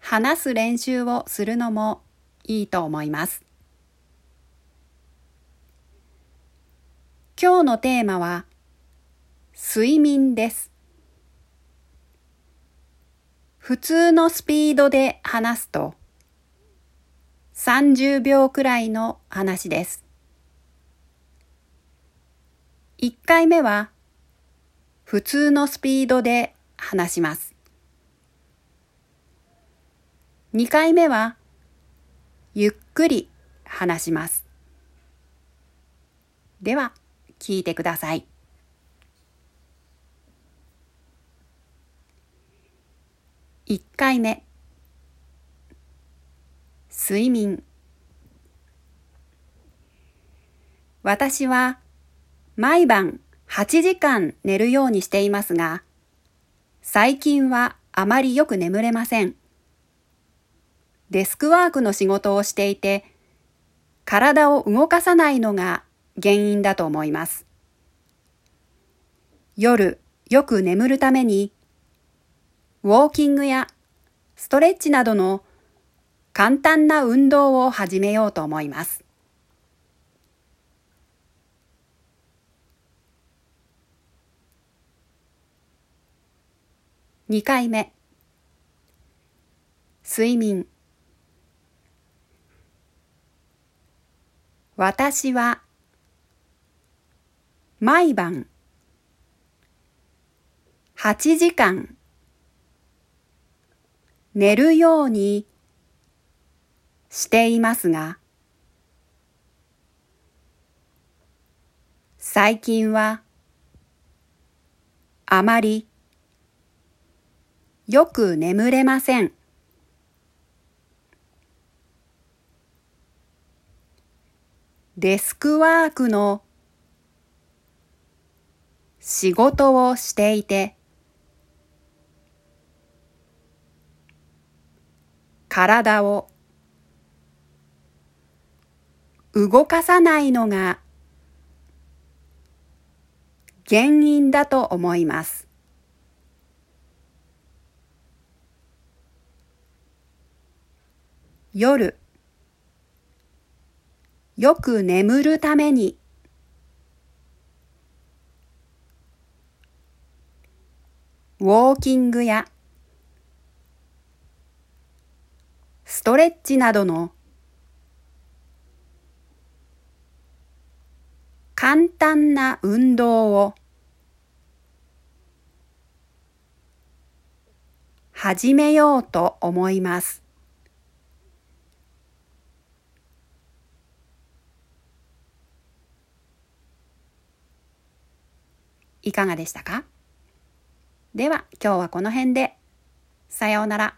話す練習をするのもいいと思います。今日のテーマは睡眠です。普通のスピードで話すと30秒くらいの話です。1回目は普通のスピードで話します。2回目はゆっくり話します。では聞いてください。1回目睡眠私は毎晩8時間寝るようにしていますが、最近はあまりよく眠れません。デスクワークの仕事をしていて、体を動かさないのが原因だと思います。夜、よく眠るために、ウォーキングやストレッチなどの簡単な運動を始めようと思います。2回目睡眠私は毎晩8時間寝るようにしていますが最近はあまりよく眠れません。デスクワークの仕事をしていて体を動かさないのが原因だと思います。夜よく眠るためにウォーキングやストレッチなどの簡単な運動を始めようと思います。いかがでしたか？では今日はこの辺で。さようなら。